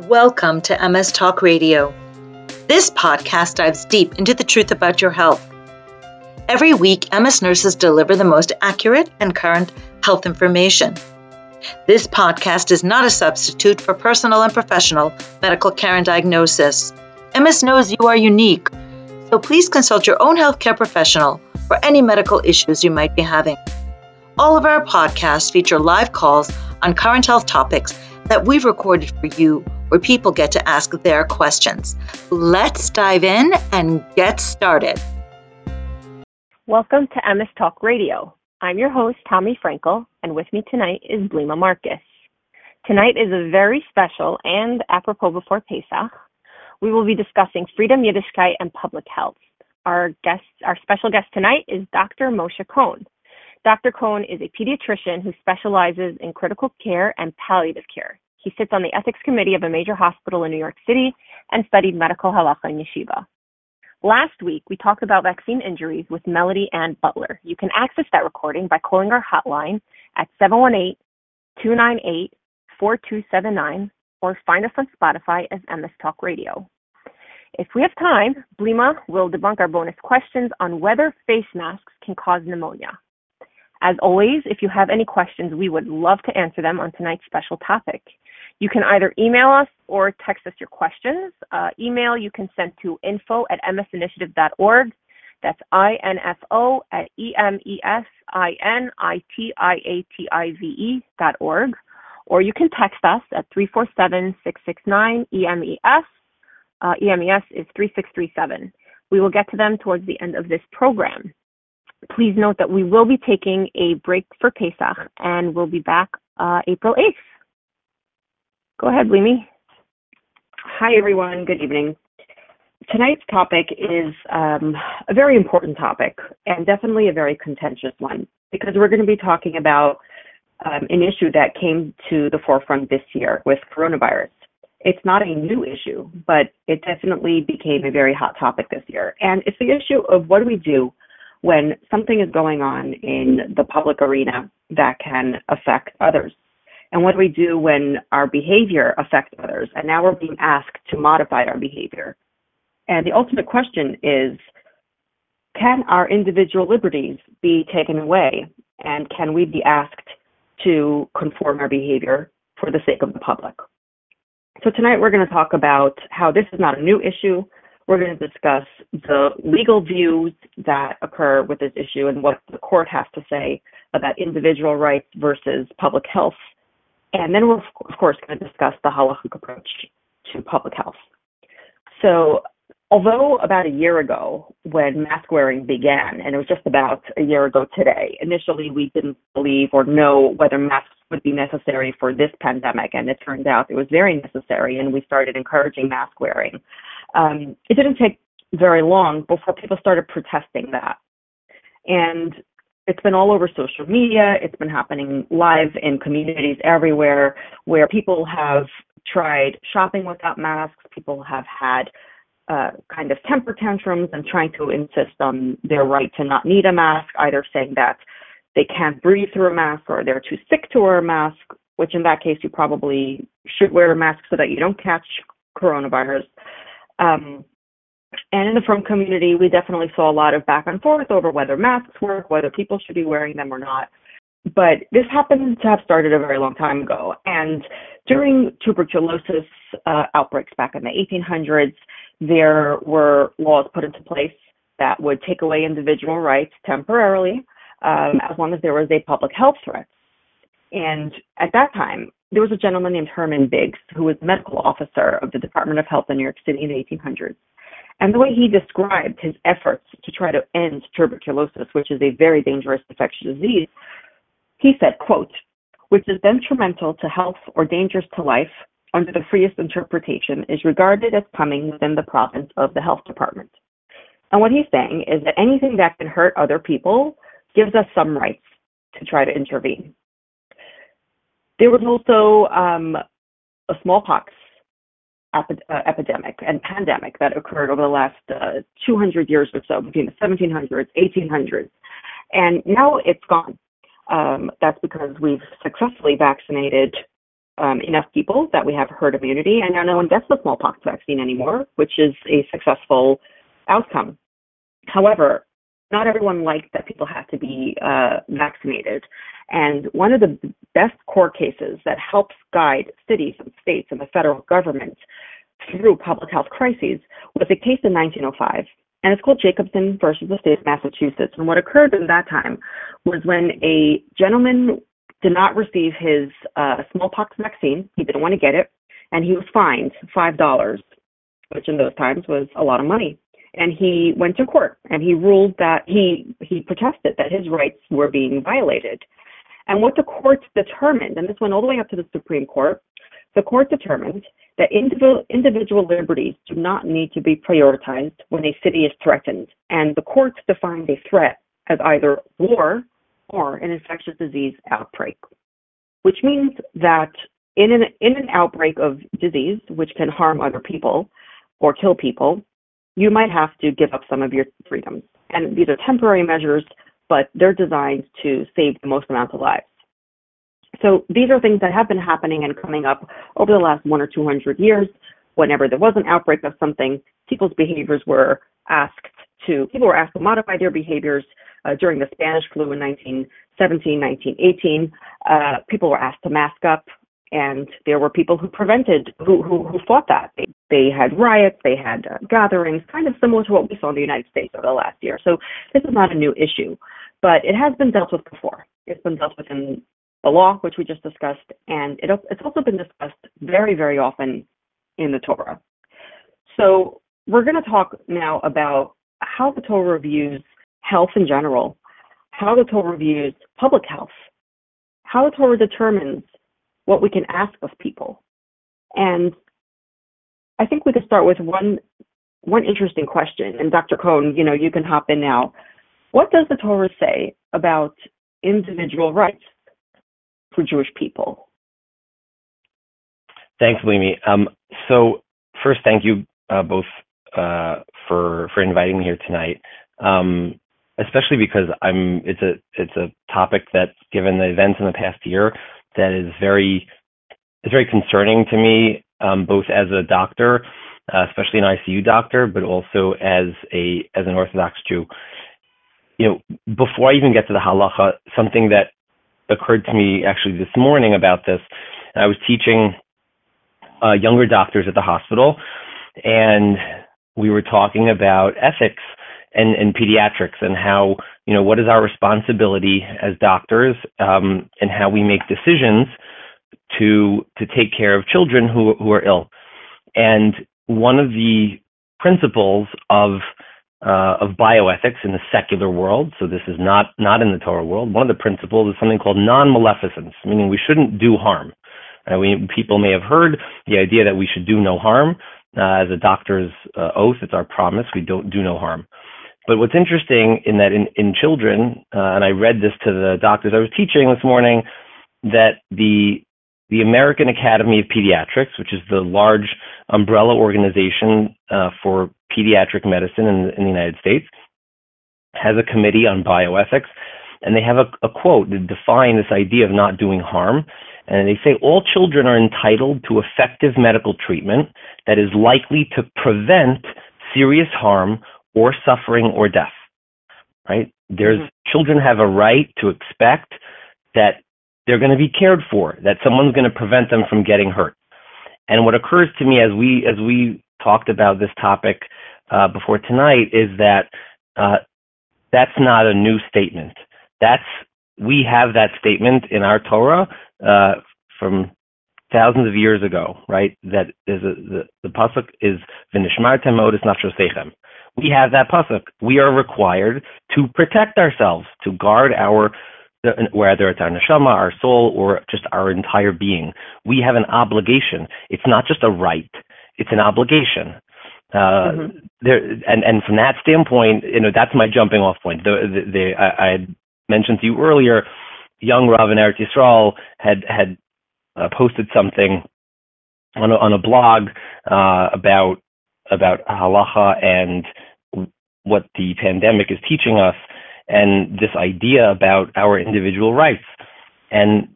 Welcome to EMES Talk Radio. This podcast dives deep into the truth about your health. Every week, EMES nurses deliver the most accurate and current health information. This podcast is not a substitute for personal and professional medical care and diagnosis. EMES knows you are unique, so please consult your own healthcare professional for any medical issues you might be having. All of our podcasts feature live calls on current health topics that we've recorded for you where people get to ask their questions. Let's dive in and get started. Welcome to EMES Talk Radio. I'm your host, Tommy Frankel, and with me tonight is Blima Marcus. Tonight is a very special and apropos before Pesach. We will be discussing freedom, Yiddishkeit, and public health. Our guest, our special guest tonight is Dr. Moshe Cohn. Dr. Cohn is a pediatrician who specializes in critical care and palliative care. He sits on the ethics committee of a major hospital in New York City and studied medical halacha in yeshiva. Last week, we talked about vaccine injuries with Melody Ann Butler. You can access that recording by calling our hotline at 718 298 4279 or find us on Spotify as EMES Talk Radio. If we have time, Blima will debunk our bonus questions on whether face masks can cause pneumonia. As always, if you have any questions, we would love to answer them on tonight's special topic. You can either email us or text us your questions. Uh, email you can send to info at emesinitiative.org. That's info at e-m-e-s-i-n-i-t-i-a-t-i-v-e dot org. Or you can text us at 347-669-EMES. Uh, is 3637. We will get to them towards the end of this program. Please note that we will be taking a break for Pesach and we'll be back uh, April 8th. Go ahead, Limi. Hi, everyone. Good evening. Tonight's topic is um, a very important topic and definitely a very contentious one because we're going to be talking about um, an issue that came to the forefront this year with coronavirus. It's not a new issue, but it definitely became a very hot topic this year. And it's the issue of what do we do when something is going on in the public arena that can affect others? And what do we do when our behavior affects others? And now we're being asked to modify our behavior. And the ultimate question is can our individual liberties be taken away? And can we be asked to conform our behavior for the sake of the public? So, tonight we're going to talk about how this is not a new issue. We're going to discuss the legal views that occur with this issue and what the court has to say about individual rights versus public health and then we're, of course, going to discuss the halachic approach to public health. So, although about a year ago, when mask wearing began, and it was just about a year ago today, initially we didn't believe or know whether masks would be necessary for this pandemic, and it turned out it was very necessary, and we started encouraging mask wearing. Um, it didn't take very long before people started protesting that. And it's been all over social media. It's been happening live in communities everywhere where people have tried shopping without masks. People have had uh, kind of temper tantrums and trying to insist on their right to not need a mask, either saying that they can't breathe through a mask or they're too sick to wear a mask, which in that case you probably should wear a mask so that you don't catch coronavirus. Um, and in the frum community, we definitely saw a lot of back and forth over whether masks work, whether people should be wearing them or not. But this happened to have started a very long time ago. And during tuberculosis uh, outbreaks back in the 1800s, there were laws put into place that would take away individual rights temporarily um, as long as there was a public health threat. And at that time, there was a gentleman named Herman Biggs, who was medical officer of the Department of Health in New York City in the 1800s. And the way he described his efforts to try to end tuberculosis, which is a very dangerous infectious disease, he said, quote, which is detrimental to health or dangerous to life under the freest interpretation is regarded as coming within the province of the health department. And what he's saying is that anything that can hurt other people gives us some rights to try to intervene. There was also um, a smallpox epidemic and pandemic that occurred over the last uh, 200 years or so, between the 1700s, 1800s, and now it's gone. Um, that's because we've successfully vaccinated um, enough people that we have herd immunity, and now no one gets the smallpox vaccine anymore, which is a successful outcome. However, not everyone likes that people have to be uh, vaccinated. And one of the best court cases that helps guide cities and states and the federal government through public health crises was a case in 1905. And it's called Jacobson versus the state of Massachusetts. And what occurred in that time was when a gentleman did not receive his uh, smallpox vaccine, he didn't want to get it, and he was fined $5, which in those times was a lot of money and he went to court and he ruled that he he protested that his rights were being violated. And what the court determined, and this went all the way up to the Supreme Court, the court determined that individual, individual liberties do not need to be prioritized when a city is threatened. And the courts defined a threat as either war or an infectious disease outbreak, which means that in an, in an outbreak of disease, which can harm other people or kill people, you might have to give up some of your freedoms. And these are temporary measures, but they're designed to save the most amount of lives. So these are things that have been happening and coming up over the last one or 200 years. Whenever there was an outbreak of something, people's behaviors were asked to, people were asked to modify their behaviors. Uh, during the Spanish flu in 1917, 1918, uh, people were asked to mask up and there were people who prevented who who, who fought that. They, they had riots they had uh, gatherings kind of similar to what we saw in the united states over the last year. So this is not a new issue but it has been dealt with before. It's been dealt with in the law which we just discussed and it, it's also been discussed very very often in the torah. So we're going to talk now about how the torah views health in general how the torah views public health how the torah determines what we can ask of people. And I think we could start with one one interesting question. And Dr. Cohn, you know, you can hop in now. What does the Torah say about individual rights for Jewish people? Thanks, Limi. Um, so first, thank you uh, both uh, for for inviting me here tonight. Um, especially because I'm it's a it's a topic that, given the events in the past year, that is very is very concerning to me, um, both as a doctor, uh, especially an ICU doctor, but also as a as an Orthodox Jew. You know, before I even get to the halacha, something that occurred to me actually this morning about this. I was teaching uh, younger doctors at the hospital, and we were talking about ethics and, and pediatrics and how you know what is our responsibility as doctors um, and how we make decisions to to take care of children who who are ill. And one of the principles of uh, of bioethics in the secular world, so this is not not in the Torah world. One of the principles is something called non-maleficence, meaning we shouldn't do harm. Uh, we, people may have heard the idea that we should do no harm. Uh, as a doctor's uh, oath, it's our promise we don't do no harm. But what's interesting in that in, in children, uh, and I read this to the doctors I was teaching this morning, that the the American Academy of Pediatrics, which is the large umbrella organization uh, for pediatric medicine in, in, the United States, has a committee on bioethics, and they have a, a quote to define this idea of not doing harm. And they say all children are entitled to effective medical treatment that is likely to prevent serious harm or suffering or death. Right? There's mm-hmm. children have a right to expect that they're going to be cared for, that someone's going to prevent them from getting hurt. And what occurs to me as we as we talked about this topic uh, before tonight is that uh, that's not a new statement. That's we have that statement in our Torah uh, from thousands of years ago, right? That is a, the the pasuk is v'nishmartem odis nafshosechem we have that pasuk. We are required to protect ourselves, to guard our whether it's our neshama, our soul, or just our entire being. We have an obligation. It's not just a right; it's an obligation. Uh, mm-hmm. There and and from that standpoint, you know, that's my jumping off point. The, the, the I, I had mentioned to you earlier, young Rav in Eretz Yisrael had had uh, posted something on a, on a blog uh, about about halacha and what the pandemic is teaching us and this idea about our individual rights. And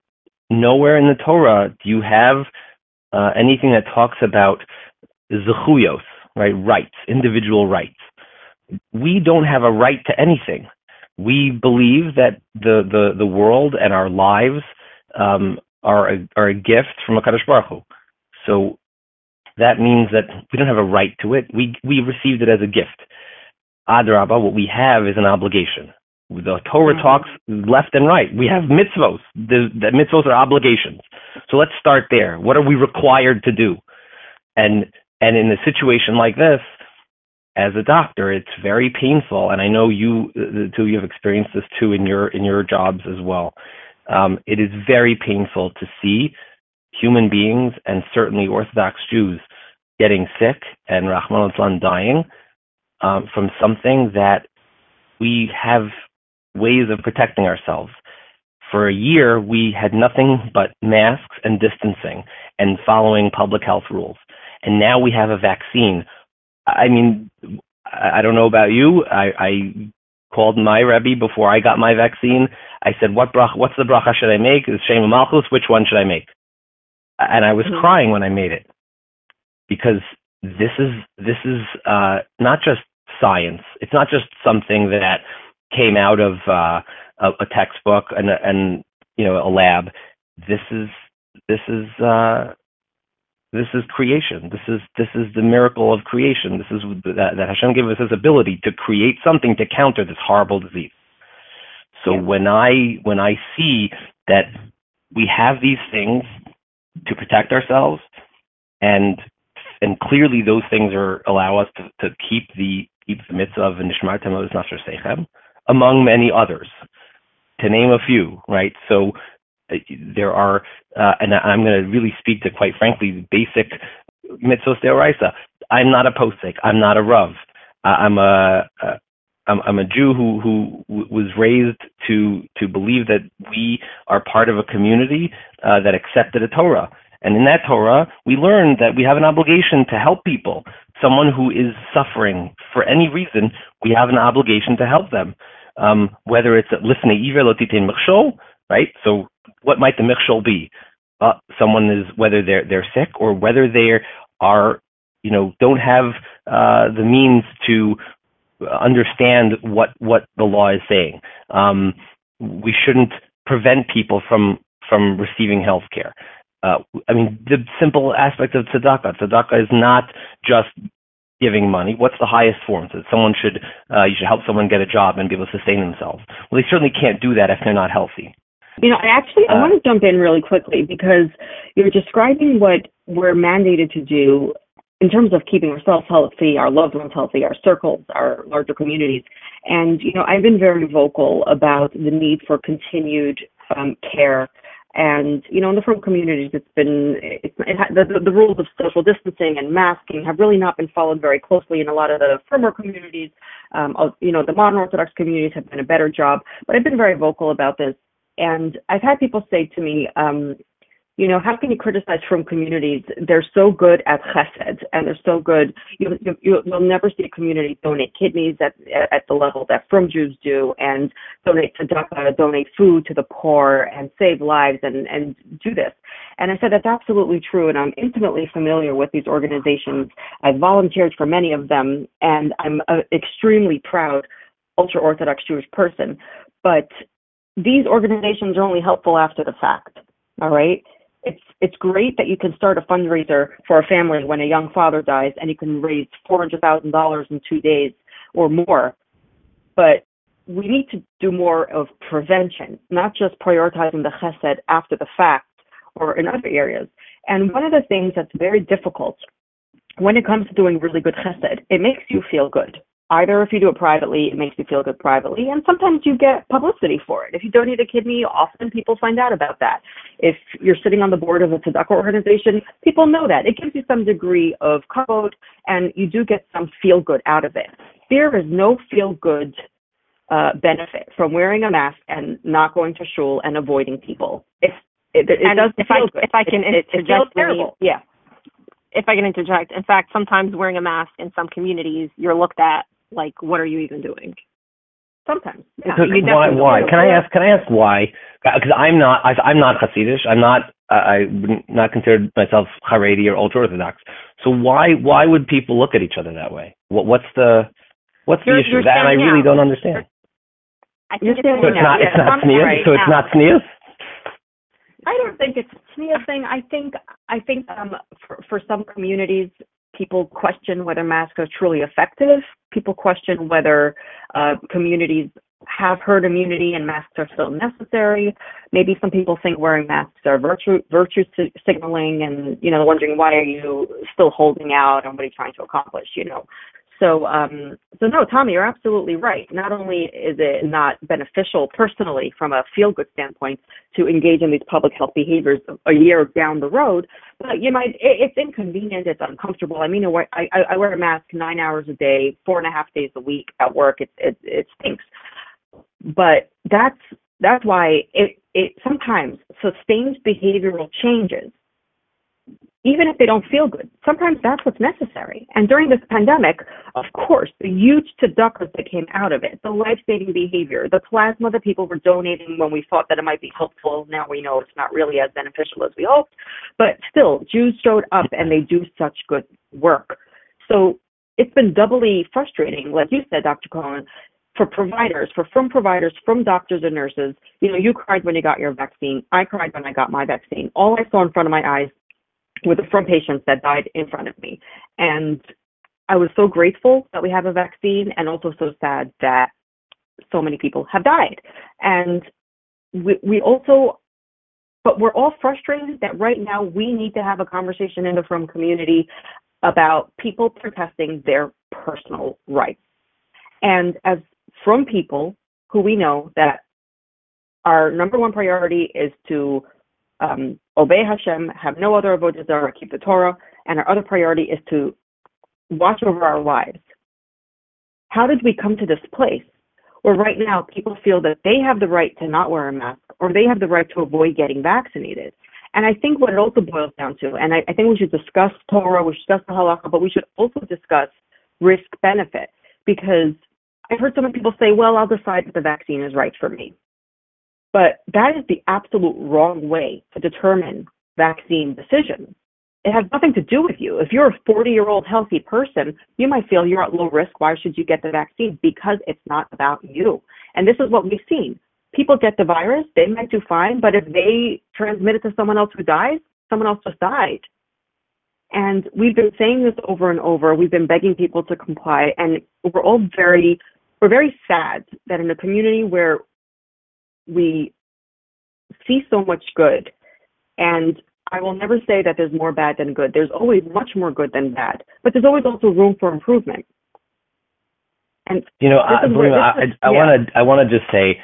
nowhere in the Torah do you have uh, anything that talks about zechuyos, right? Rights, individual rights. We don't have a right to anything. We believe that the the, the world and our lives um, are a, are a gift from HaKadosh Baruch Hu. So that means that we don't have a right to it. We we received it as a gift. Adraba, what we have is an obligation. The Torah mm-hmm. talks left and right. We have mitzvos. The, the mitzvos are obligations. So let's start there. What are we required to do? And and in a situation like this, as a doctor, it's very painful. And I know you, the two of you, have experienced this too in your in your jobs as well. Um, it is very painful to see human beings and certainly Orthodox Jews getting sick and Rahman al dying um, from something that we have ways of protecting ourselves. For a year, we had nothing but masks and distancing and following public health rules. And now we have a vaccine. I mean, I don't know about you. I, I called my Rebbe before I got my vaccine. I said, "What brach? What's the bracha should I make? Is Shem Malchus? Which one should I make?" And I was mm-hmm. crying when I made it because this is this is uh, not just science. It's not just something that came out of uh, a, a, textbook and and you know a lab. This is this is uh, this is creation. This is this is the miracle of creation. This is that, that Hashem gave us His ability to create something to counter this horrible disease. So yeah. when I when I see that we have these things to protect ourselves, and and clearly those things are allow us to, to keep the keep the mitzvah of Nishmar Temos Nasher Sechem, among many others. To name a few, right? So uh, there are, uh, and I'm going to really speak to, quite frankly, the basic mitzvos deoraisa. I'm not a posek. I'm not a rav. I'm a, a I'm, I'm a Jew who who was raised to to believe that we are part of a community uh, that accepted a Torah, and in that Torah we learn that we have an obligation to help people. Someone who is suffering for any reason, we have an obligation to help them um, whether it's lotitin michshol, right? So what might the michshol be? Uh, someone is whether they're they're sick or whether they are you know don't have uh, the means to understand what what the law is saying. Um, we shouldn't prevent people from from receiving health care. Uh, I mean, the simple aspect of tzedakah. Tzedakah is not just giving money? What's the highest form? So someone should uh, you should help someone get a job and be able to sustain themselves. Well, they certainly can't do that if they're not healthy. You know, I actually I uh, want to jump in really quickly because you're describing what we're mandated to do in terms of keeping ourselves healthy, our loved ones healthy, our circles, our larger communities. And you know, I've been very vocal about the need for continued um, care and you know, in the frum communities, it's been it's, it ha- the, the rules of social distancing and masking have really not been followed very closely in a lot of the frummer communities. Um, you know, the modern Orthodox communities have done a better job, but I've been very vocal about this. And I've had people say to me, um, you know, how can you criticize frum communities? They're so good at chesed, and they're so good. You, you, you'll never see a community donate kidneys at at the level that frum Jews do, and donate tzedakah, donate food to the poor, and save lives, and and do this. And I said that's absolutely true, and I'm intimately familiar with these organizations. I've volunteered for many of them, and I'm an extremely proud ultra Orthodox Jewish person. But these organizations are only helpful after the fact. All right it's it's great that you can start a fundraiser for a family when a young father dies and you can raise four hundred thousand dollars in two days or more. But we need to do more of prevention, not just prioritizing the chesed after the fact or in other areas. And one of the things that's very difficult when it comes to doing really good chesed, it makes you feel good. Either if you do it privately, it makes you feel good privately, and sometimes you get publicity for it. If you donate a kidney, often people find out about that. If you're sitting on the board of a tzedakah organization, people know that. It gives you some degree of code, and you do get some feel good out of it. There is no feel good uh, benefit from wearing a mask and not going to shul and avoiding people. If it, it, it doesn't if feel I, good. If I can it, interject, it feels terrible. Yeah if I can interject, in fact, sometimes wearing a mask in some communities, you're looked at like, what are you even doing? Sometimes. Yeah. why? Why? Can I ask? Can I ask why? Because I'm not. I, I'm not Hasidish. I'm not. Uh, I would not consider myself Haredi or ultra Orthodox. So why? Why would people look at each other that way? What, what's the? What's you're, the issue? That I really out. don't understand. I think so it's not. It's not sneers. Right so it's not sneers. I don't think it's a sneer thing. I think. I think um, for, for some communities, people question whether masks are truly effective. People question whether uh, communities have herd immunity and masks are still necessary. Maybe some people think wearing masks are virtue virtue signaling, and you know, wondering why are you still holding out and what are you trying to accomplish? You know, so, um, so no, Tommy, you're absolutely right. Not only is it not beneficial personally from a feel good standpoint to engage in these public health behaviors a year down the road, but you might, it, it's inconvenient, it's uncomfortable. I mean, I, I, I wear a mask nine hours a day, four and a half days a week at work. It, it, it stinks. But that's, that's why it, it sometimes sustains behavioral changes even if they don't feel good. Sometimes that's what's necessary. And during this pandemic, of course, the huge tzedakahs that came out of it, the life-saving behavior, the plasma that people were donating when we thought that it might be helpful, now we know it's not really as beneficial as we hoped. But still, Jews showed up and they do such good work. So it's been doubly frustrating, like you said, Dr. Cohen, for providers, for frum providers, from doctors and nurses. You know, you cried when you got your vaccine. I cried when I got my vaccine. All I saw in front of my eyes with the frum patients that died in front of me. And I was so grateful that we have a vaccine and also so sad that so many people have died. And we, we also, but we're all frustrated that right now we need to have a conversation in the frum community about people protesting their personal rights. And as frum people who we know that our number one priority is to um, obey Hashem, have no other avodah zarah, keep the Torah, and our other priority is to watch over our lives. How did we come to this place where right now people feel that they have the right to not wear a mask or they have the right to avoid getting vaccinated? And I think what it also boils down to, and I, I think we should discuss Torah, we should discuss the halacha, but we should also discuss risk benefit because I've heard some people say, well, I'll decide if the vaccine is right for me. But that is the absolute wrong way to determine vaccine decisions. It has nothing to do with you. If you're a 40 year old healthy person, you might feel you're at low risk. Why should you get the vaccine? Because it's not about you. And this is what we've seen. People get the virus, they might do fine, but if they transmit it to someone else who dies, someone else just died. And we've been saying this over and over. We've been begging people to comply, and we're all very, we're very sad that in a community where we see so much good. And I will never say that there's more bad than good. There's always much more good than bad, but there's always also room for improvement. And you know, I, I, I want to I want to just say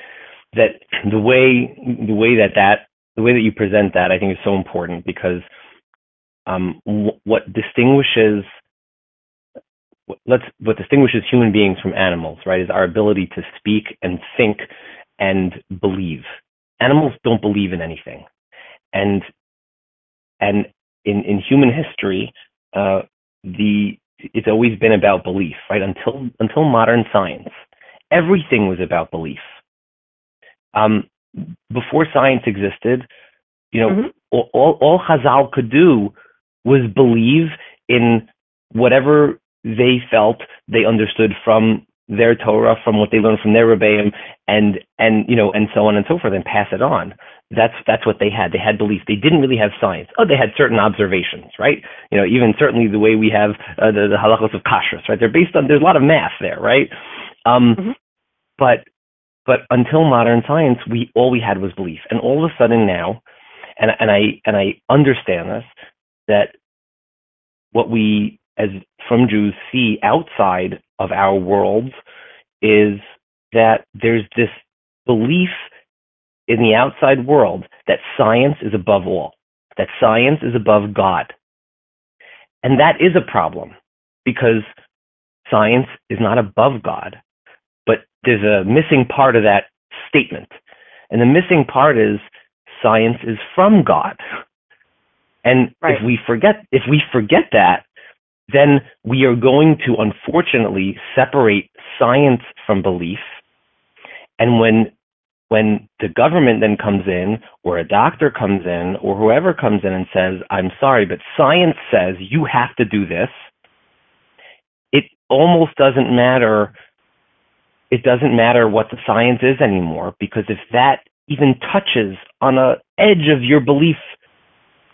that the way the way that that the way that you present that I think is so important because um, what distinguishes let's what distinguishes human beings from animals, right, is our ability to speak and think and believe. Animals don't believe in anything, and and in in human history, uh, the it's always been about belief, right? Until until modern science, everything was about belief. Um, before science existed, you know, mm-hmm. all, all, all Chazal could do was believe in whatever they felt they understood from their Torah from what they learned from their Rebbeim and and you know and so on and so forth and pass it on. That's that's what they had. They had belief. They didn't really have science. Oh, they had certain observations, right? You know, even certainly the way we have uh, the, the halachos of kashrus, right? They're based on there's a lot of math there, right? Um, mm-hmm. But but until modern science, we all we had was belief, and all of a sudden now, and and I and I understand this that what we as frum Jews see outside of our worlds is that there's this belief in the outside world that science is above all, that science is above God. And that is a problem because science is not above God, but there's a missing part of that statement. And the missing part is science is from God. And right. if we forget if we forget that, then we are going to unfortunately separate science from belief And when when the government then comes in or a doctor comes in or whoever comes in and says, I'm sorry, but science says you have to do this, it almost doesn't matter. It doesn't matter what the science is anymore because if that even touches on a edge of your belief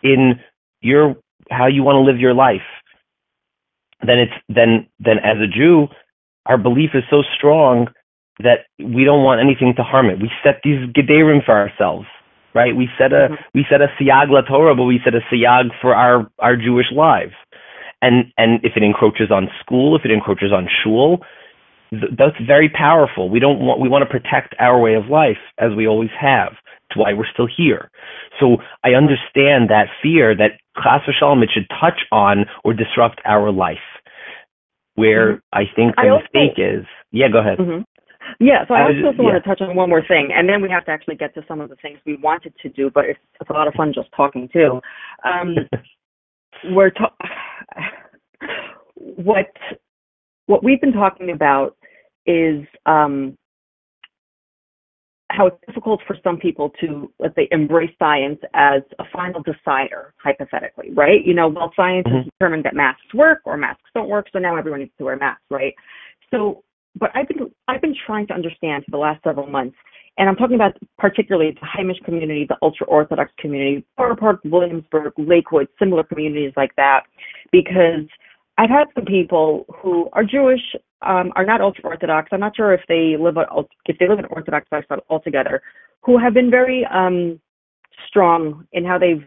in your how you want to live your life, then it's then then as a Jew, our belief is so strong that we don't want anything to harm it. We set these gedarim for ourselves, right? We set a mm-hmm. we set a siyag la Torah, but we set a siyag for our our Jewish lives. And and if it encroaches on school, if it encroaches on shul, th- that's very powerful. We don't want we want to protect our way of life as we always have. That's why we're still here. So I understand that fear that chas v'shalom it should touch on or disrupt our life. Where mm-hmm. I think the I mistake is, yeah, go ahead. Mm-hmm. Yeah, so I, I also yeah. want to touch on one more thing, and then we have to actually get to some of the things we wanted to do, but it's, it's a lot of fun just talking too. Um, we're ta- what what we've been talking about is um, how it's difficult for some people to, let's say, embrace science as a final decider, hypothetically, right? You know, well, science mm-hmm. has determined that masks work or masks don't work, so now everyone needs to wear masks, right? So but I've been I've been trying to understand for the last several months, and I'm talking about particularly the Haimish community, the ultra Orthodox community, Borough Park, Williamsburg, Lakewood, similar communities like that, because I've had some people who are Jewish, um, are not ultra Orthodox. I'm not sure if they live if they live an Orthodox lifestyle altogether, who have been very um, strong in how they've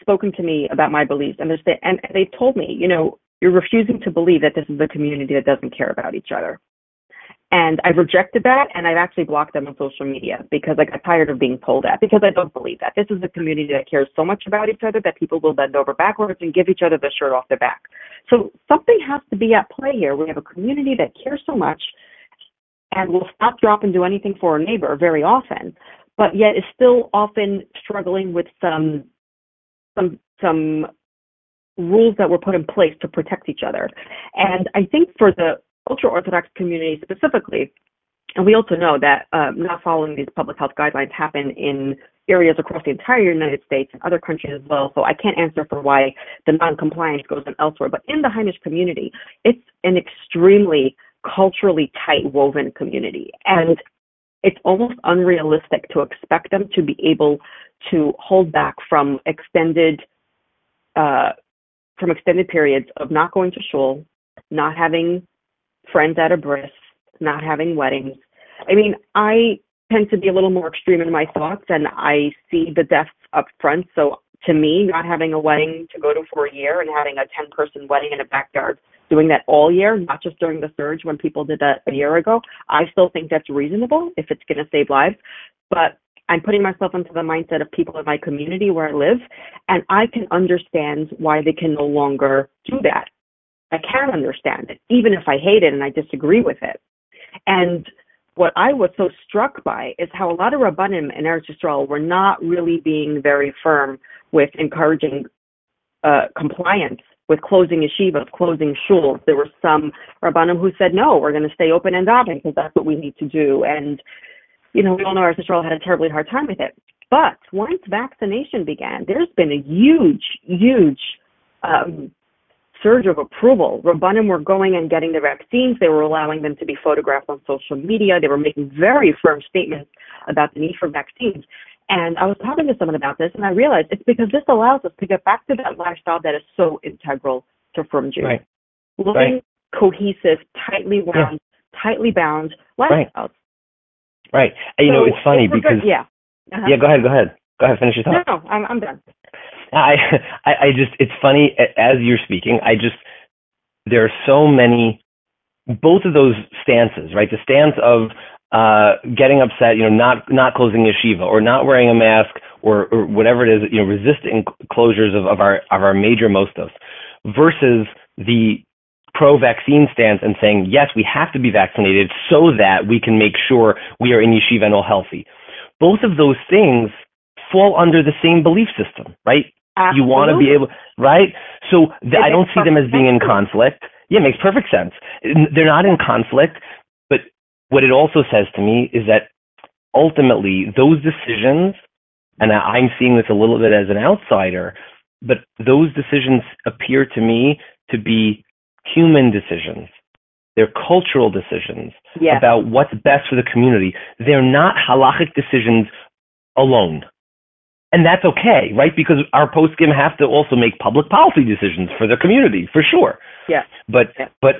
spoken to me about my beliefs, and, and they've told me, you know, you're refusing to believe that this is a community that doesn't care about each other. And I've rejected that and I've actually blocked them on social media because I got tired of being told that because I don't believe that. This is a community that cares so much about each other that people will bend over backwards and give each other the shirt off their back. So something has to be at play here. We have a community that cares so much and will stop, drop, and do anything for a neighbor very often, but yet is still often struggling with some some some rules that were put in place to protect each other. And I think for the ultra Orthodox community specifically, and we also know that um, not following these public health guidelines happen in areas across the entire United States and other countries as well. So I can't answer for why the non-compliance goes on elsewhere. But in the Haimish community, it's an extremely culturally tight woven community. And it's almost unrealistic to expect them to be able to hold back from extended uh, from extended periods of not going to shul, not having friends at a bris, not having weddings. I mean, I tend to be a little more extreme in my thoughts and I see the deaths up front. So to me, not having a wedding to go to for a year and having a 10 person wedding in a backyard, doing that all year, not just during the surge when people did that a year ago, I still think that's reasonable if it's going to save lives. But I'm putting myself into the mindset of people in my community where I live, and I can understand why they can no longer do that. I can understand it, even if I hate it and I disagree with it. And what I was so struck by is how a lot of Rabbanim and Eretz Yisrael were not really being very firm with encouraging uh, compliance with closing yeshivas, closing shuls. There were some Rabbanim who said, no, we're going to stay open and daven because that's what we need to do. And, you know, we all know Eretz Yisrael had a terribly hard time with it. But once vaccination began, there's been a huge, huge um, surge of approval. Rabbanim were going and getting the vaccines. They were allowing them to be photographed on social media. They were making very firm statements about the need for vaccines. And I was talking to someone about this, and I realized it's because this allows us to get back to that lifestyle that is so integral to Frum Jew. Right. Living right. cohesive, tightly wound, yeah. tightly bound lifestyles. Right. Right. And, you so know, it's funny because. Good, yeah. Uh-huh. Yeah, go ahead, go ahead. Go ahead, finish your thought. No, no, I'm, I'm done. I, I, just, it's funny as you're speaking. I just, there are so many, both of those stances, right? The stance of uh, getting upset, you know, not not closing yeshiva or not wearing a mask or, or whatever it is, you know, resisting closures of, of our of our major mosdos, versus the pro-vaccine stance and saying yes, we have to be vaccinated so that we can make sure we are in yeshiva and all healthy. Both of those things fall under the same belief system, right? Absolutely. You want to be able, right? So th- I don't see them as being in conflict. Yeah, it makes perfect sense. They're not in conflict, but what it also says to me is that ultimately those decisions, and I'm seeing this a little bit as an outsider, but those decisions appear to me to be human decisions. They're cultural decisions Yes. about what's best for the community. They're not halachic decisions alone. And that's okay, right? Because our poskim have to also make public policy decisions for the community, for sure. Yeah. But Yeah. but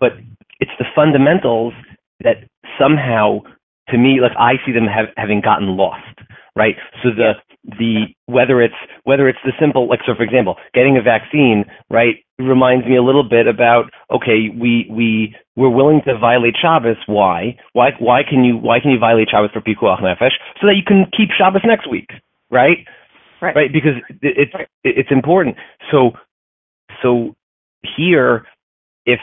but it's the fundamentals that somehow, to me, like I see them have, having gotten lost, right? So the the whether it's whether it's the simple like so for example, getting a vaccine, right, reminds me a little bit about okay, we we we're willing to violate Shabbos. Why? Why why can you why can you violate Shabbos for pikuach nefesh so that you can keep Shabbos next week, right? Right. Right, because it- it's it's important. So so here, if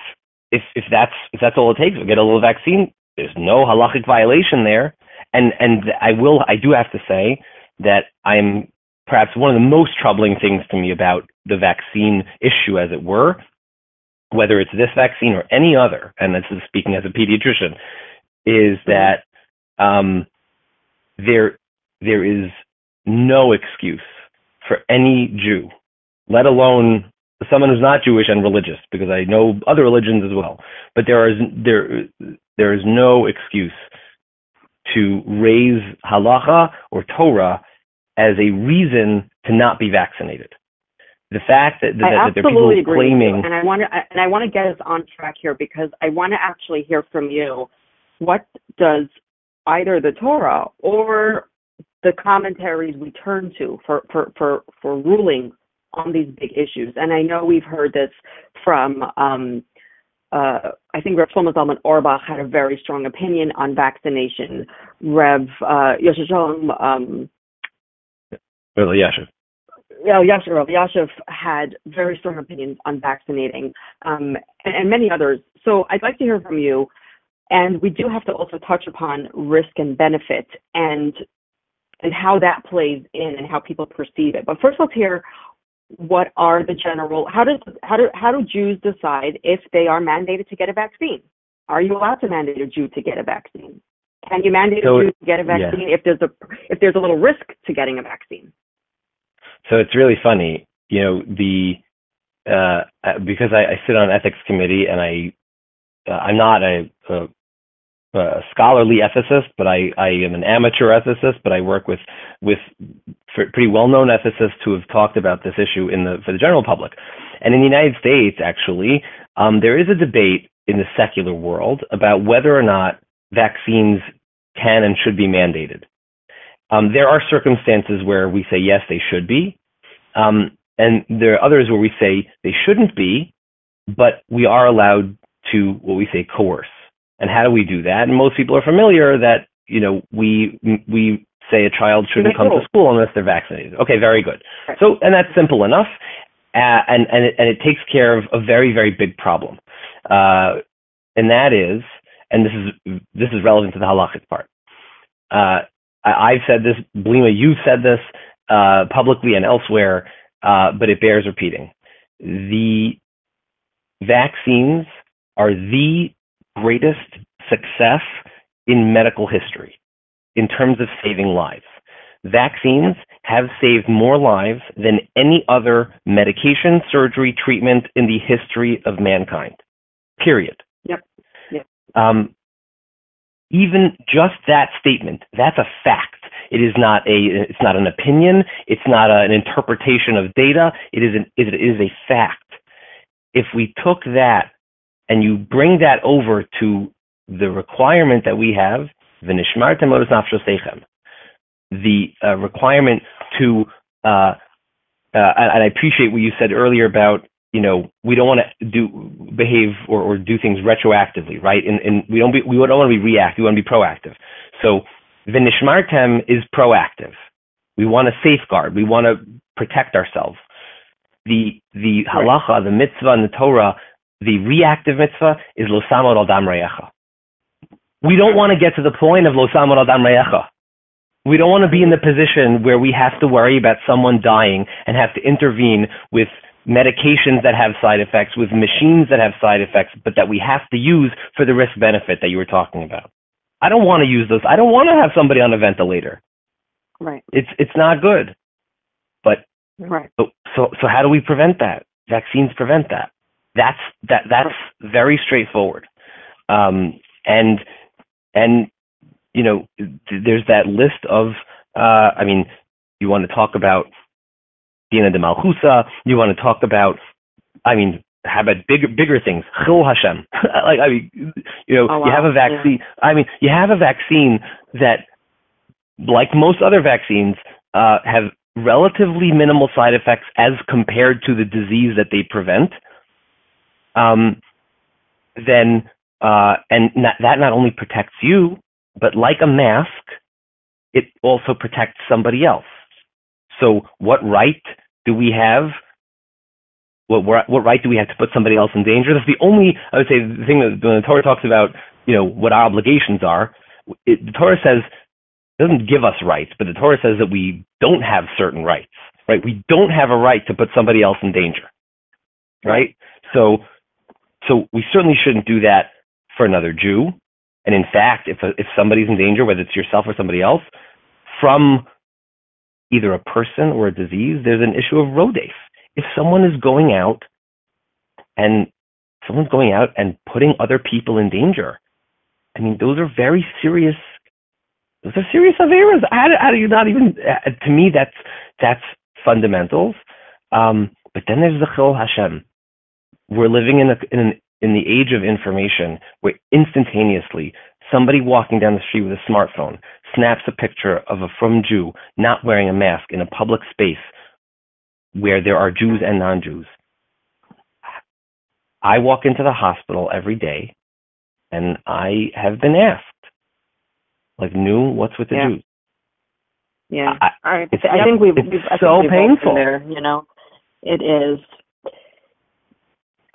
if if that's if that's all it takes, we get a little vaccine. There's no halachic violation there, and and I will I do have to say that I'm perhaps one of the most troubling things to me about the vaccine issue, as it were, whether it's this vaccine or any other, and this is speaking as a pediatrician, is that um, there there is no excuse for any Jew, let alone someone who's not Jewish and religious, because I know other religions as well. But there is there there is no excuse to raise halacha or Torah as a reason to not be vaccinated. The fact that, that, that there are people absolutely agree claiming and I want to and I want to get us on track here because I want to actually hear from you. What does either the Torah or the commentaries we turn to for for for for ruling on these big issues? And I know we've heard this from. Um, uh, I think Rev Shlomo Zalman Auerbach had a very strong opinion on vaccination. Rev uh, Yosef Shalom, um, Well, yeah, sure. yeah, Yasher, Rav Elyashiv had very strong opinions on vaccinating, um, and, and many others. So I'd like to hear from you. And we do have to also touch upon risk and benefit and and how that plays in and how people perceive it. But first, let's hear what are the general how does how do how do Jews decide if they are mandated to get a vaccine? Are you allowed to mandate a Jew to get a vaccine? Can you mandate So- a Jew to get a yeah. vaccine if there's a if there's a little risk to getting a vaccine? So it's really funny, you know, the uh, because I, I sit on ethics committee and I uh, I'm not a, a, a scholarly ethicist, but I, I am an amateur ethicist. But I work with with pretty well known ethicists who have talked about this issue in the for the general public. And in the United States, actually, um, there is a debate in the secular world about whether or not vaccines can and should be mandated. Um, there are circumstances where we say yes, they should be, um, and there are others where we say they shouldn't be, but we are allowed to what we say coerce. And how do we do that? And most people are familiar that you know we we say a child shouldn't come to school unless they're vaccinated. Okay, very good. So and that's simple enough, uh, and and it, and it takes care of a very very big problem, uh, and that is, and this is this is relevant to the halachic part. Uh, I, I've said this, Blima, you've said this uh, publicly and elsewhere, uh, but it bears repeating. The vaccines are the greatest success in medical history in terms of saving lives. Vaccines have saved more lives than any other medication, surgery, treatment in the history of mankind. Period. Yep. Yep. Um, even just that statement, that's a fact. It is not a, it's not an opinion. It's not a, an interpretation of data. It is an, it is a fact. If we took that and you bring that over to the requirement that we have, the uh, requirement to, uh, uh, and I appreciate what you said earlier about, you know, we don't want to do behave or, or do things retroactively, right? And, and we don't be, we don't want to be reactive. We want to be proactive. So v'nishmartem is proactive. We want to safeguard. We want to protect ourselves. The the Right. halacha, the mitzvah, and the Torah, the reactive mitzvah is lo samar al dam reyecha. We don't want to get to the point of lo samar al dam reyecha. We don't want to be in the position where we have to worry about someone dying and have to intervene with medications that have side effects, with machines that have side effects, but that we have to use for the risk benefit that you were talking about. I don't want to use those. I don't want to have somebody on a ventilator. Right. It's it's not good. But Right. so so, so how do we prevent that? Vaccines prevent that. That's that that's very straightforward. Um, and and you know th- there's that list of uh, I mean you want to talk about Dina de Malchusa, you want to talk about I mean how about bigger bigger things? Chil Hashem. like I mean you know, Oh, you have a vaccine I mean you have a vaccine that like most other vaccines, uh, have relatively minimal side effects as compared to the disease that they prevent, um, then uh, and not, that not only protects you, but like a mask, it also protects somebody else. So, what right do we have? What what right do we have to put somebody else in danger? That's the only I would say the thing that when the Torah talks about, you know, what our obligations are. It, the Torah says doesn't give us rights, but the Torah says that we don't have certain rights, right? We don't have a right to put somebody else in danger, right? So, so we certainly shouldn't do that for another Jew. And in fact, if if somebody's in danger, whether it's yourself or somebody else, from either a person or a disease, there's an issue of rodef. If someone is going out and someone's going out and putting other people in danger, I mean, those are very serious those are serious averas. How how do you not even? Uh, to me, that's that's fundamentals. Um, but then there's the chil Hashem. We're living in a in an, in the age of information where instantaneously somebody walking down the street with a smartphone snaps a picture of a frum Jew not wearing a mask in a public space where there are Jews and non-Jews. I walk into the hospital every day, and I have been asked like new what's with the Yeah. Jews? Yeah. I, I, I think we've, it's we've I think so we've painful. there, you know. It is.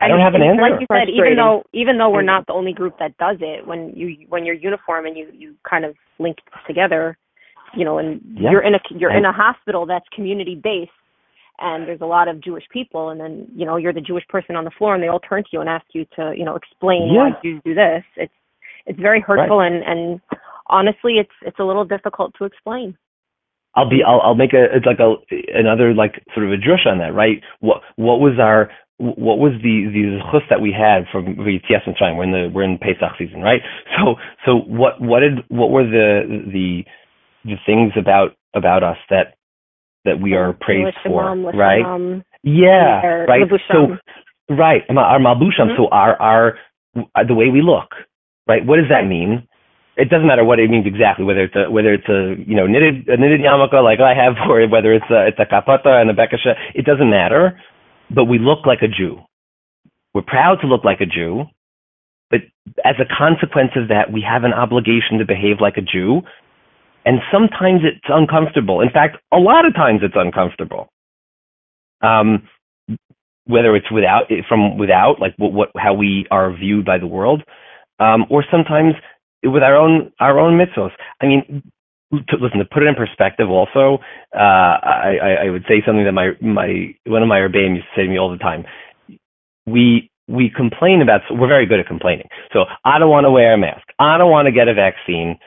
I don't have an answer. Like you said, even though even though we're not the only group that does it, when you when you're uniform and you you kind of link together, you know, and Yeah. you're in a you're in a hospital that's community based, and there's a lot of Jewish people, and then you know you're the Jewish person on the floor, and they all turn to you and ask you to you know explain Yeah. why Jews do this. It's it's very hurtful, and and honestly, it's it's a little difficult to explain. I'll be I'll I'll make a it's like a another like sort of a drush on that, right? What what was our what was the the zchus that we had from Yitzias Mitzrayim? We're in the we're in Pesach season, right? So so what what did what were the the the things about about us that that we are praised for, right? Yeah, right. So right, our our malbusham. Mhm. So our our the way we look, right? What does that mean? It doesn't matter what it means exactly, whether it's a whether it's a you know knitted a knitted yarmulke like I have, or whether it's a it's a kapata and a bekishe. It doesn't matter, but we look like a Jew. We're proud to look like a Jew, but as a consequence of that, we have an obligation to behave like a Jew, and sometimes it's uncomfortable. In fact, a lot of times it's uncomfortable. Um, whether it's without from without like what, what how we are viewed by the world, um, or sometimes with our own our own mitzvos. I mean, to, listen to put it in perspective. Also, uh, I, I I would say something that my my one of my rebbeim used to say to me all the time. We we complain about we're very good at complaining. So I don't want to wear a mask. I don't want to get a vaccine.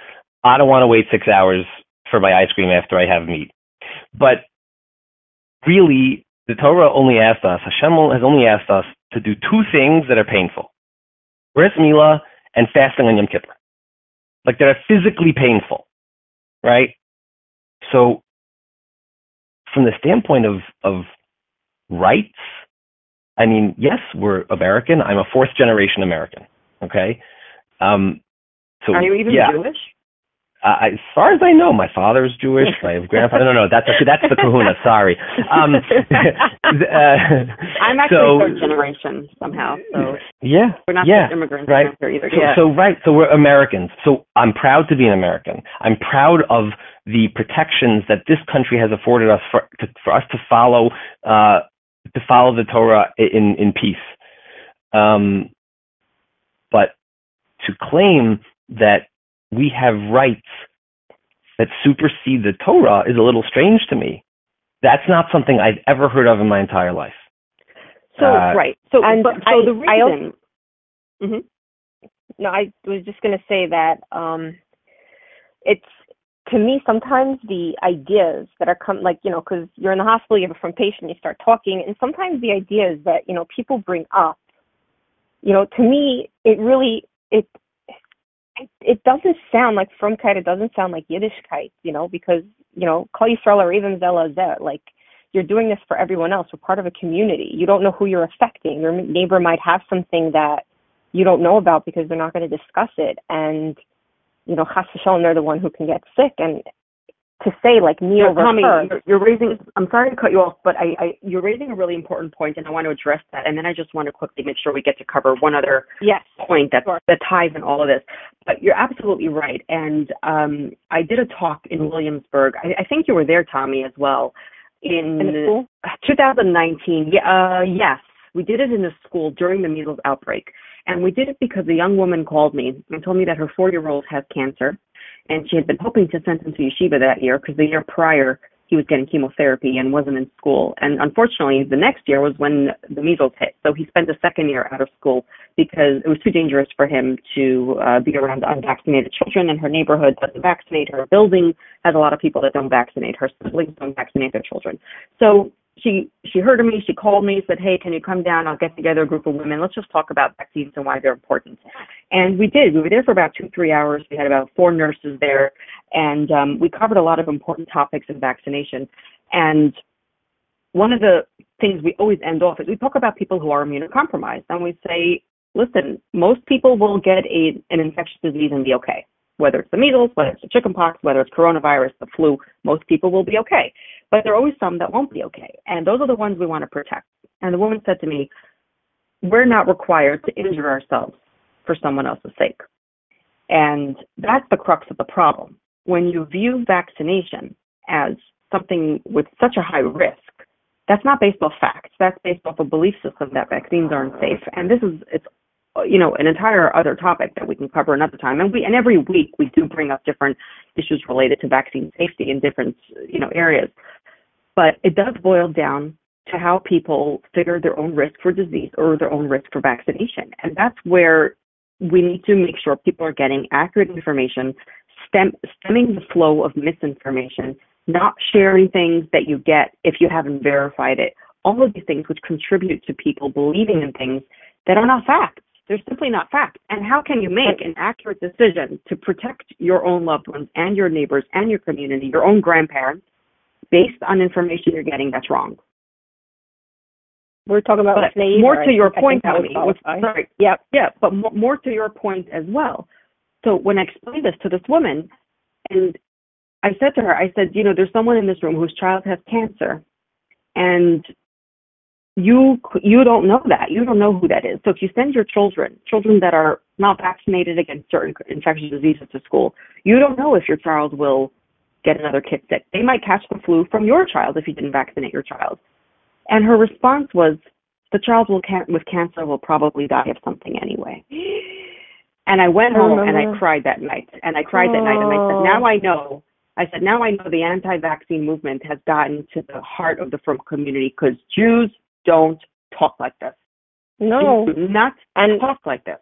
I don't want to wait six hours for my ice cream after I have meat. But really, the Torah only asked us, Hashem has only asked us to do two things that are painful. Bris Milah and fasting on Yom Kippur. Like they're physically painful, right? So from the standpoint of, of rights, I mean, yes, we're American. I'm a fourth generation American. Okay. Um, so Are you even yeah, Jewish? Uh, as far as I know, my father is Jewish. My grandfather. No, no, that's actually that's the Kahuna. Sorry. Um, uh, I'm actually so, third generation somehow, so Yeah. we're not yeah. immigrants right. here either. So, yeah. so right, so we're Americans. So I'm proud to be an American. I'm proud of the protections that this country has afforded us for to, for us to follow uh, to follow the Torah in in peace. Um, but to claim that we have rights that supersede the Torah is a little strange to me. That's not something I've ever heard of in my entire life. So Uh, right. So and but so I, the I also, reason, Mhm. no, I was just going to say that um, it's to me sometimes the ideas that are come like you know because you're in the hospital you have a front patient you start talking and sometimes the ideas that you know people bring up you know to me it really it it, it doesn't sound like frumkeit it doesn't sound like Yiddish yiddishkeit you know because you know you or even zelazet like you're doing this for everyone else. We're part of a community. You don't know who you're affecting. Your neighbor might have something that you don't know about because they're not going to discuss it. And you know, chas v'shalom, they're the one who can get sick. And to say like me over Tommy. You're, you're raising. I'm sorry to cut you off, but I, I, you're raising a really important point, and I want to address that. And then I just want to quickly make sure we get to cover one other yes. point that sure. that ties in all of this. But you're absolutely right. And um, I did a talk in Williamsburg. I, I think you were there, Tommy, as well. In, in 2019, yeah, uh, yes, we did it in a school during the measles outbreak. And we did it because a young woman called me and told me that her four year old has cancer. And she had been hoping to send him to yeshiva that year because the year prior he was getting chemotherapy and wasn't in school. And unfortunately, the next year was when the measles hit. So he spent the second year out of school because it was too dangerous for him to uh, be around unvaccinated children. And her neighborhood doesn't vaccinate. Her building has a lot of people that don't vaccinate. Her siblings don't vaccinate their children. So she she heard of me. She called me, said, "Hey, can you come down? I'll get together a group of women. Let's just talk about vaccines and why they're important." And we did. We were there for about two three hours. We had about four nurses there, and um, we covered a lot of important topics in vaccination. And one of the things we always end off is we talk about people who are immunocompromised, and we say, "Listen, most people will get a an infectious disease and be okay." Whether it's the measles, whether it's the chickenpox, whether it's coronavirus, the flu, most people will be okay. But there are always some that won't be okay. And those are the ones we want to protect. And the woman said to me, We're not required to injure ourselves for someone else's sake. And that's the crux of the problem. When you view vaccination as something with such a high risk, that's not based off facts. That's based off a belief system that vaccines aren't safe. And this is it's you know an entire other topic that we can cover another time. And we and every week we do bring up different issues related to vaccine safety in different you know areas but it does boil down to how people figure their own risk for disease or their own risk for vaccination. And that's where we need to make sure people are getting accurate information, stem, stemming the flow of misinformation, not sharing things that you get if you haven't verified it. All of these things which contribute to people believing in things that are not facts. They're simply not facts. And how can you make an accurate decision to protect your own loved ones and your neighbors and your community, your own grandparents, based on information you're getting that's wrong. We're talking about but more to your point, Tony. Sorry. Yeah, yeah, but more, more to your point as well. So when I explained this to this woman, and I said to her, I said, you know, there's someone in this room whose child has cancer, and you you don't know that. You don't know who that is. So if you send your children, children that are not vaccinated against certain infectious diseases to school, you don't know if your child will get another kid sick. They might catch the flu from your child if you didn't vaccinate your child. And her response was, the child will can- with cancer will probably die of something anyway. And I went home and I oh. cried that night. And I cried that night and I said, now I know. I said, now I know the anti-vaccine movement has gotten to the heart of the frum community because Jews don't talk like this. No, Jews do not and, talk like this.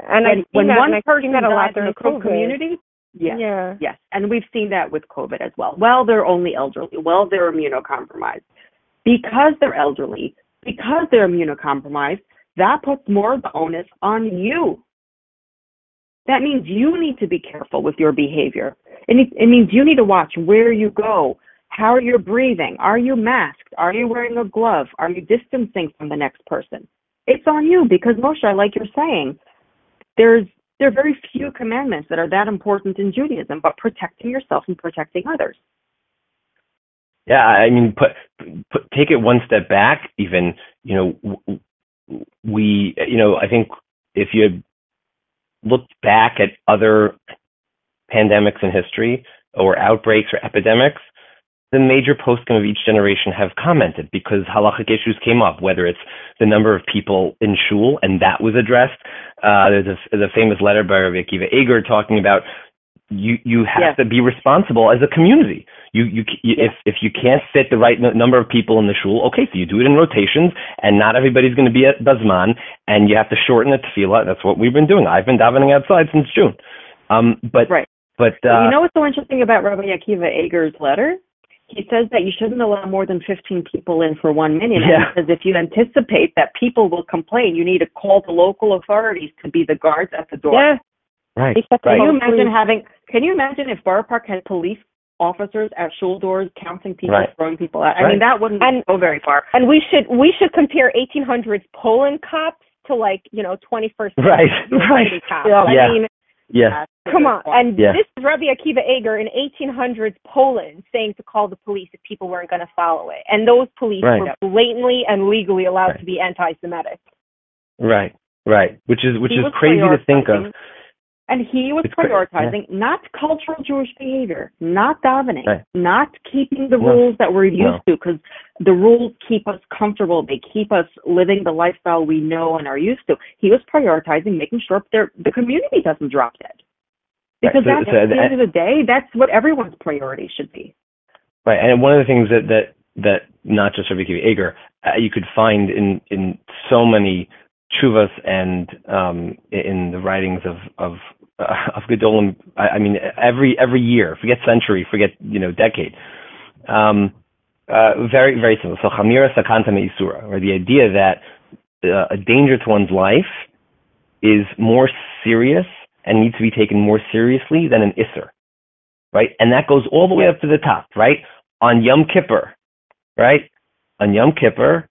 And when, when that, one person that a lot dies in the COVID. community, Yes. Yeah. Yes. And we've seen that with COVID as well. Well, they're only elderly. Well, they're immunocompromised. Because they're elderly, because they're immunocompromised, that puts more of the onus on you. That means you need to be careful with your behavior. It, it means you need to watch where you go, how you're breathing. Are you masked? Are you wearing a glove? Are you distancing from the next person? It's on you because Moshe, like you're saying, there's there are very few commandments that are that important in Judaism, but protecting yourself and protecting others. Yeah, I mean, put, put take it one step back. Even you know, we you know, I think if you had looked back at other pandemics in history or outbreaks or epidemics, the major poskim of each generation have commented because halachic issues came up, whether it's the number of people in shul, and that was addressed. Uh, there's a, the famous letter by Rabbi Akiva Eger talking about you you have to be responsible as a community. You you, you if if you can't fit the right n- number of people in the shul, okay, so you do it in rotations, and not everybody's going to be at bazman, and you have to shorten the tefillah. That's what we've been doing. I've been davening outside since June. Um, but right But uh, you know what's so interesting about Rabbi Akiva Eger's letter? He says that you shouldn't allow more than 15 people in for one minute. Yeah. And he says if you anticipate that people will complain, you need to call the local authorities to be the guards at the door. Yeah. right, They set right. Can you imagine having? Can you imagine if Borough Park had police officers at shul doors counting people, Right. throwing people out? I Right. mean, that wouldn't And- go very far. And we should we should compare 1800s Poland cops to like you know 21st Right, right. cops. Yeah. I Yeah. mean, yeah, come on. And Yeah. this is Rabbi Akiva Eger in 1800s Poland saying to call the police if people weren't going to follow it, and those police Right. were blatantly and legally allowed Right. to be anti-Semitic. right, right. Which is which He is crazy to think of. And he was prioritizing not cultural Jewish behavior, not davening, Right. not keeping the No. rules that we're used No. to, because the rules keep us comfortable. They keep us living the lifestyle we know and are used to. He was prioritizing making sure the community doesn't drop dead. Right, Because so- that's, so at the that- end of the day, that's what everyone's priority should be. Right, and one of the things that that that not just Rabbi Akiva Eger, uh, you could find in in so many chuvas and um, in the writings of of uh, of Gedolim. I, I mean, every every year, forget century, forget you know decade. Um, uh, very very simple. So chamira sakanta meisura, or the idea that uh, a danger to one's life is more serious and needs to be taken more seriously than an isser right? And that goes all the way up to the top, right? On Yom Kippur, right? On Yom Kippur,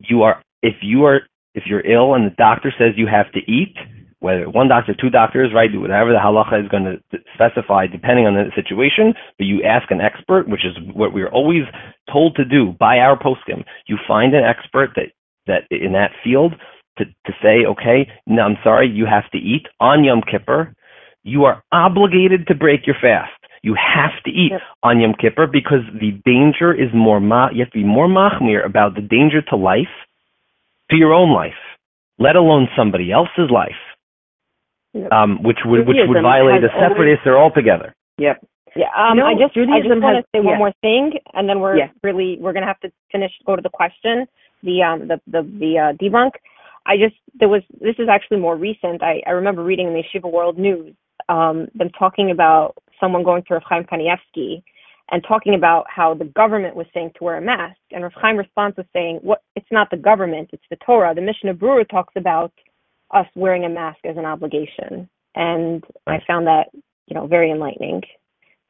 you are if you are if you're ill and the doctor says you have to eat, whether one doctor, two doctors, right? Do whatever the halacha is going to specify depending on the situation, but you ask an expert, which is what we're always told to do by our poskim. You find an expert that that in that field to to say, okay, no, I'm sorry, you have to eat on Yom Kippur you are obligated to break your fast. You have to eat Yep. on Yom Kippur because the danger is more ma. You have to be more machmir about the danger to life, to your own life, let alone somebody else's life, Yep. um, which would which would violate a has always- separate Isser altogether. Yep. Yeah, um, No, I just I just want to say one more thing, and then we're Yeah. really we're gonna have to finish go to the question, the um the the the uh, debunk. I just there was this is actually more recent. I I remember reading in the Yeshiva World News um them talking about someone going to Rav Chaim Kanievsky and talking about how the government was saying to wear a mask, and Rav Chaim response was saying, "What? It's not the government, it's the Torah." The Mishnah Berurah talks about us wearing a mask as an obligation, and I found that you know very enlightening.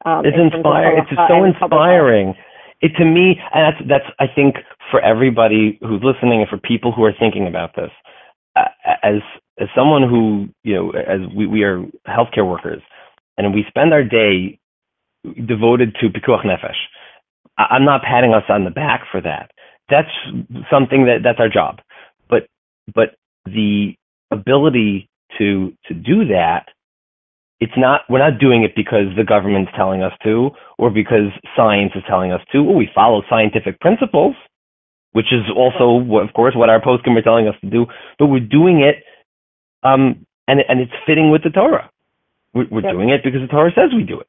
Um, It's in terms of inspiring. It's so and public health. inspiring. It to me, and that's that's I think for everybody who's listening and for people who are thinking about this, uh, as as someone who you know, as we we are healthcare workers, and we spend our day devoted to pikuach nefesh. I'm not patting us on the back for that. That's something that that's our job. But but the ability to to do that it's not we're not doing it because the government's telling us to or because science is telling us to or we follow scientific principles which is also of course what our poskim are telling us to do but we're doing it um and and it's fitting with the torah we're, we're Yep. doing it because the torah says we do it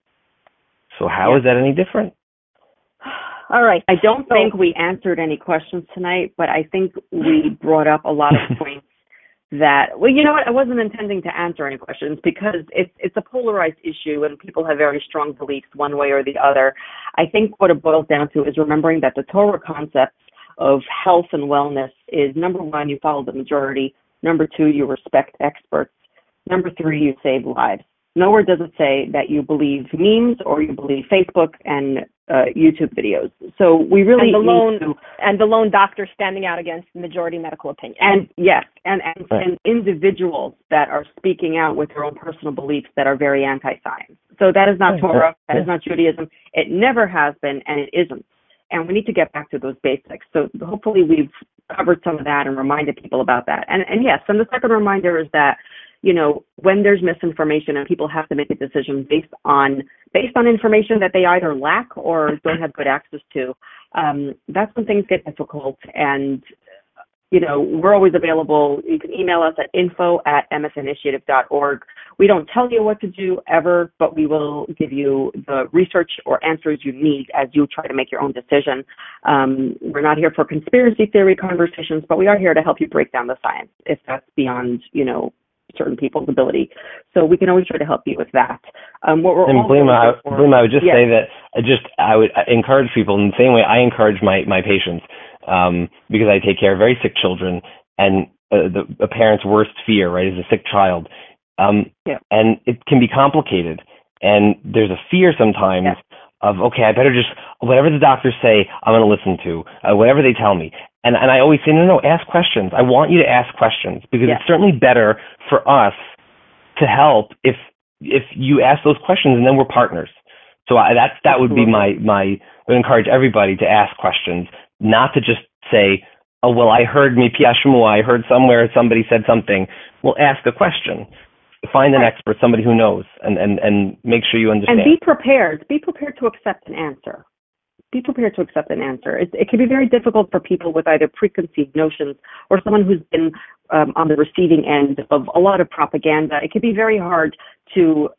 so how is that any different All right. I don't So- think we answered any questions tonight, but I think we brought up a lot of points that well, you know what, I wasn't intending to answer any questions because it's it's a polarized issue and people have very strong beliefs one way or the other. I think what it boils down to is remembering that the Torah concepts of health and wellness is number one, you follow the majority, number two, you respect experts, number three, you save lives. Nowhere does it say that you believe memes or you believe Facebook and uh, YouTube videos. So we really And the need lone- to And the lone doctor standing out against the majority medical opinion. and yes, and and, Right. and individuals that are speaking out with their own personal beliefs that are very anti-science. So that is not Right. Torah. That Yeah. is not Judaism. It never has been, and it isn't. And we need to get back to those basics. So hopefully we've covered some of that and reminded people about that. And and yes, and the second reminder is that you know when there's misinformation and people have to make a decision based on based on information that they either lack or don't have good access to, um, that's when things get difficult and you know, we're always available. You can email us at info at emesinitiative.org. We don't tell you what to do ever, but we will give you the research or answers you need as you try to make your own decision. Um, we're not here for conspiracy theory conversations, but we are here to help you break down the science if that's beyond, you know, certain people's ability. So we can always try to help you with that. Um, what we're and Blima, I, Blima, I would just Yes. say that I just I would encourage people in the same way I encourage my my patients um, because I take care of very sick children and uh, the a parent's worst fear right is a sick child, um, Yeah. and it can be complicated and there's a fear sometimes. Of okay I better just whatever the doctors say I'm going to listen to uh, whatever they tell me and and I always say no no ask questions I want you to ask questions because Yes. it's certainly better for us to help if if you ask those questions and then we're partners. So I, that that would be my my I would encourage everybody to ask questions, not to just say, oh well I heard me I heard somewhere somebody said something. Well, ask a question. Find an expert, somebody who knows, and and and make sure you understand. and be prepared. Be prepared to accept an answer. Be prepared to accept an answer. It, it can be very difficult for people with either preconceived notions or someone who's been um, on the receiving end of a lot of propaganda. It can be very hard to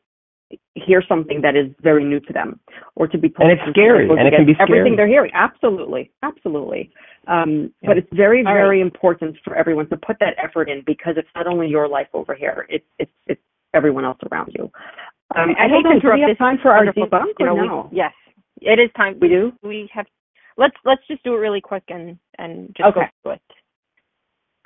hear something that is very new to them or to be And it's scary, and it can be against everything they're hearing. Absolutely, absolutely. Um, Yeah. But it's very, All right. very important for everyone to put that effort in because it's not only your life over here; it's it's it's everyone else around you. Um, I hate to interrupt we have this time for our wonderful- debunk you or know, we- no? yes, it is time. We do? We have. Let's let's just do it really quick and and just Okay. go through it.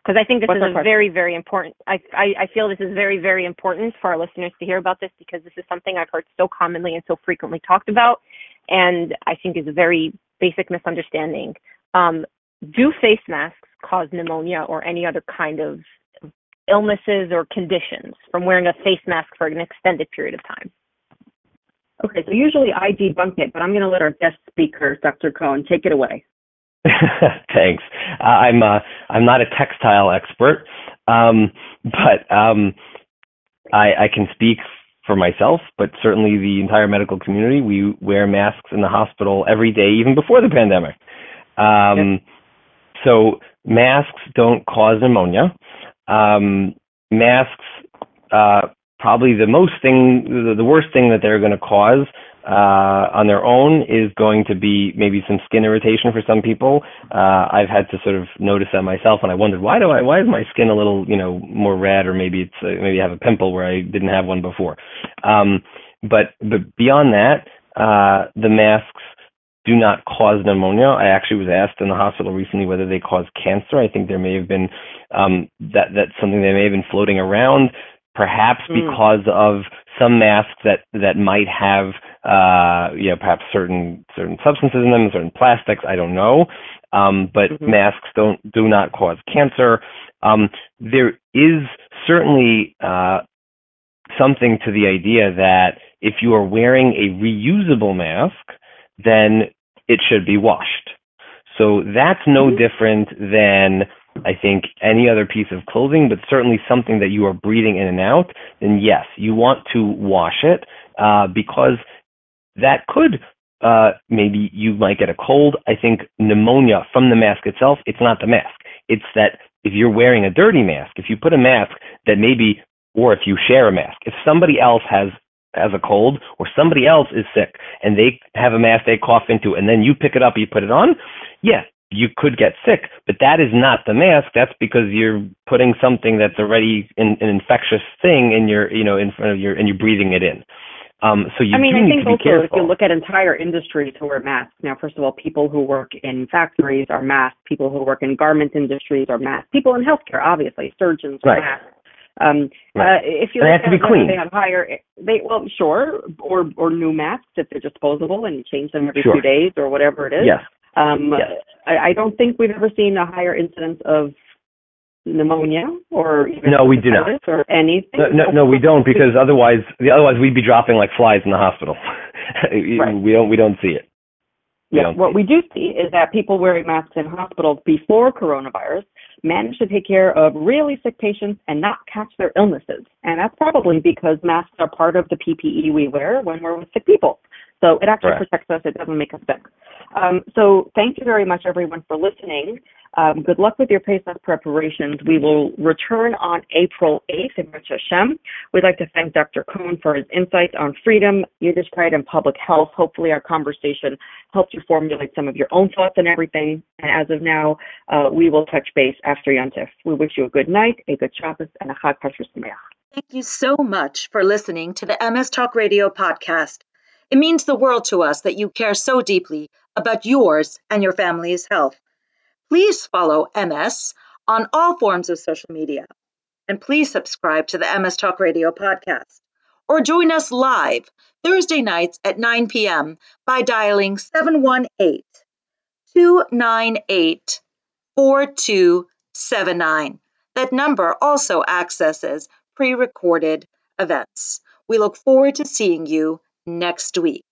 Because I think this What's is a question? very very important. I, I I feel this is very very important for our listeners to hear about this because this is something I've heard so commonly and so frequently talked about, and I think is a very basic misunderstanding. Um, do face masks cause pneumonia or any other kind of illnesses or conditions from wearing a face mask for an extended period of time? Okay, so usually I debunk it, but I'm going to let our guest speaker, Dr. Cohen, take it away. Thanks. Uh, I'm uh, I'm not a textile expert, um, but um, I, I can speak for myself, but certainly the entire medical community. We wear masks in the hospital every day, even before the pandemic. Um, So masks don't cause pneumonia. Um, masks, uh, probably the most thing, the, the worst thing that they're going to cause uh, on their own is going to be maybe some skin irritation for some people. Uh, I've had to sort of notice that myself, and I wondered why do I why is my skin a little you know more red, or maybe it's uh, maybe I have a pimple where I didn't have one before. Um, but but beyond that, uh, the masks do not cause pneumonia. I actually was asked in the hospital recently whether they cause cancer. I think there may have been um, that that's something that may have been floating around, perhaps Mm. because of some masks that that might have uh, you know perhaps certain certain substances in them, certain plastics. I don't know, um, but Mhm. masks don't do not cause cancer. Um, there is certainly uh, something to the idea that if you are wearing a reusable mask, then it should be washed. So that's no Mhm. different than I think any other piece of clothing, but certainly something that you are breathing in and out, then yes, you want to wash it uh, because that could uh, maybe you might get a cold. I think pneumonia from the mask itself, it's not the mask. It's that if you're wearing a dirty mask, if you put a mask that maybe, or if you share a mask, if somebody else has has a cold or somebody else is sick and they have a mask they cough into and then you pick it up you put it on, yeah, you could get sick. But that is not the mask. That's because you're putting something that's already in, an infectious thing in your, you know, in front of your, and you're breathing it in. Um, so you I mean, do I need think to be also careful. if you look at entire industries who wear masks, now, first of all, people who work in factories are masked, people who work in garment industries are masked, people in healthcare, obviously, surgeons are Right. masked. Um, Right. uh, if you they have to be clean. they have higher, they well, sure, or or new masks if they're disposable and you change them every Sure. few days or whatever it is. yes. Um, Yes. I, I don't think we've ever seen a higher incidence of pneumonia or even No, we do not. or anything. No, no, no, we don't because otherwise, otherwise we'd be dropping like flies in the hospital. Right. We don't, we don't see it. We Yeah, what we do see is that people wearing masks in hospitals before coronavirus managed to take care of really sick patients and not catch their illnesses. And that's probably because masks are part of the PPE we wear when we're with sick people. So it actually Correct. protects us, it doesn't make us sick. Um, so thank you very much, everyone, for listening. Um, good luck with your Pesach preparations. We will return on April 8th in Rosh Hashem. We'd like to thank Dr. Cohen for his insights on freedom, Yiddishkeit, and public health. Hopefully, our conversation helped you formulate some of your own thoughts and everything. And as of now, uh, we will touch base after Yontif. We wish you a good night, a good Shabbos, and a Chag Kasher Sameach. Thank you so much for listening to the EMES Talk Radio podcast. It means the world to us that you care so deeply about yours and your family's health. Please follow EMES on all forms of social media. And please subscribe to the EMES Talk Radio podcast. Or join us live Thursday nights at 9 p.m. by dialing 718 298 4279. That number also accesses pre recorded events. We look forward to seeing you next week.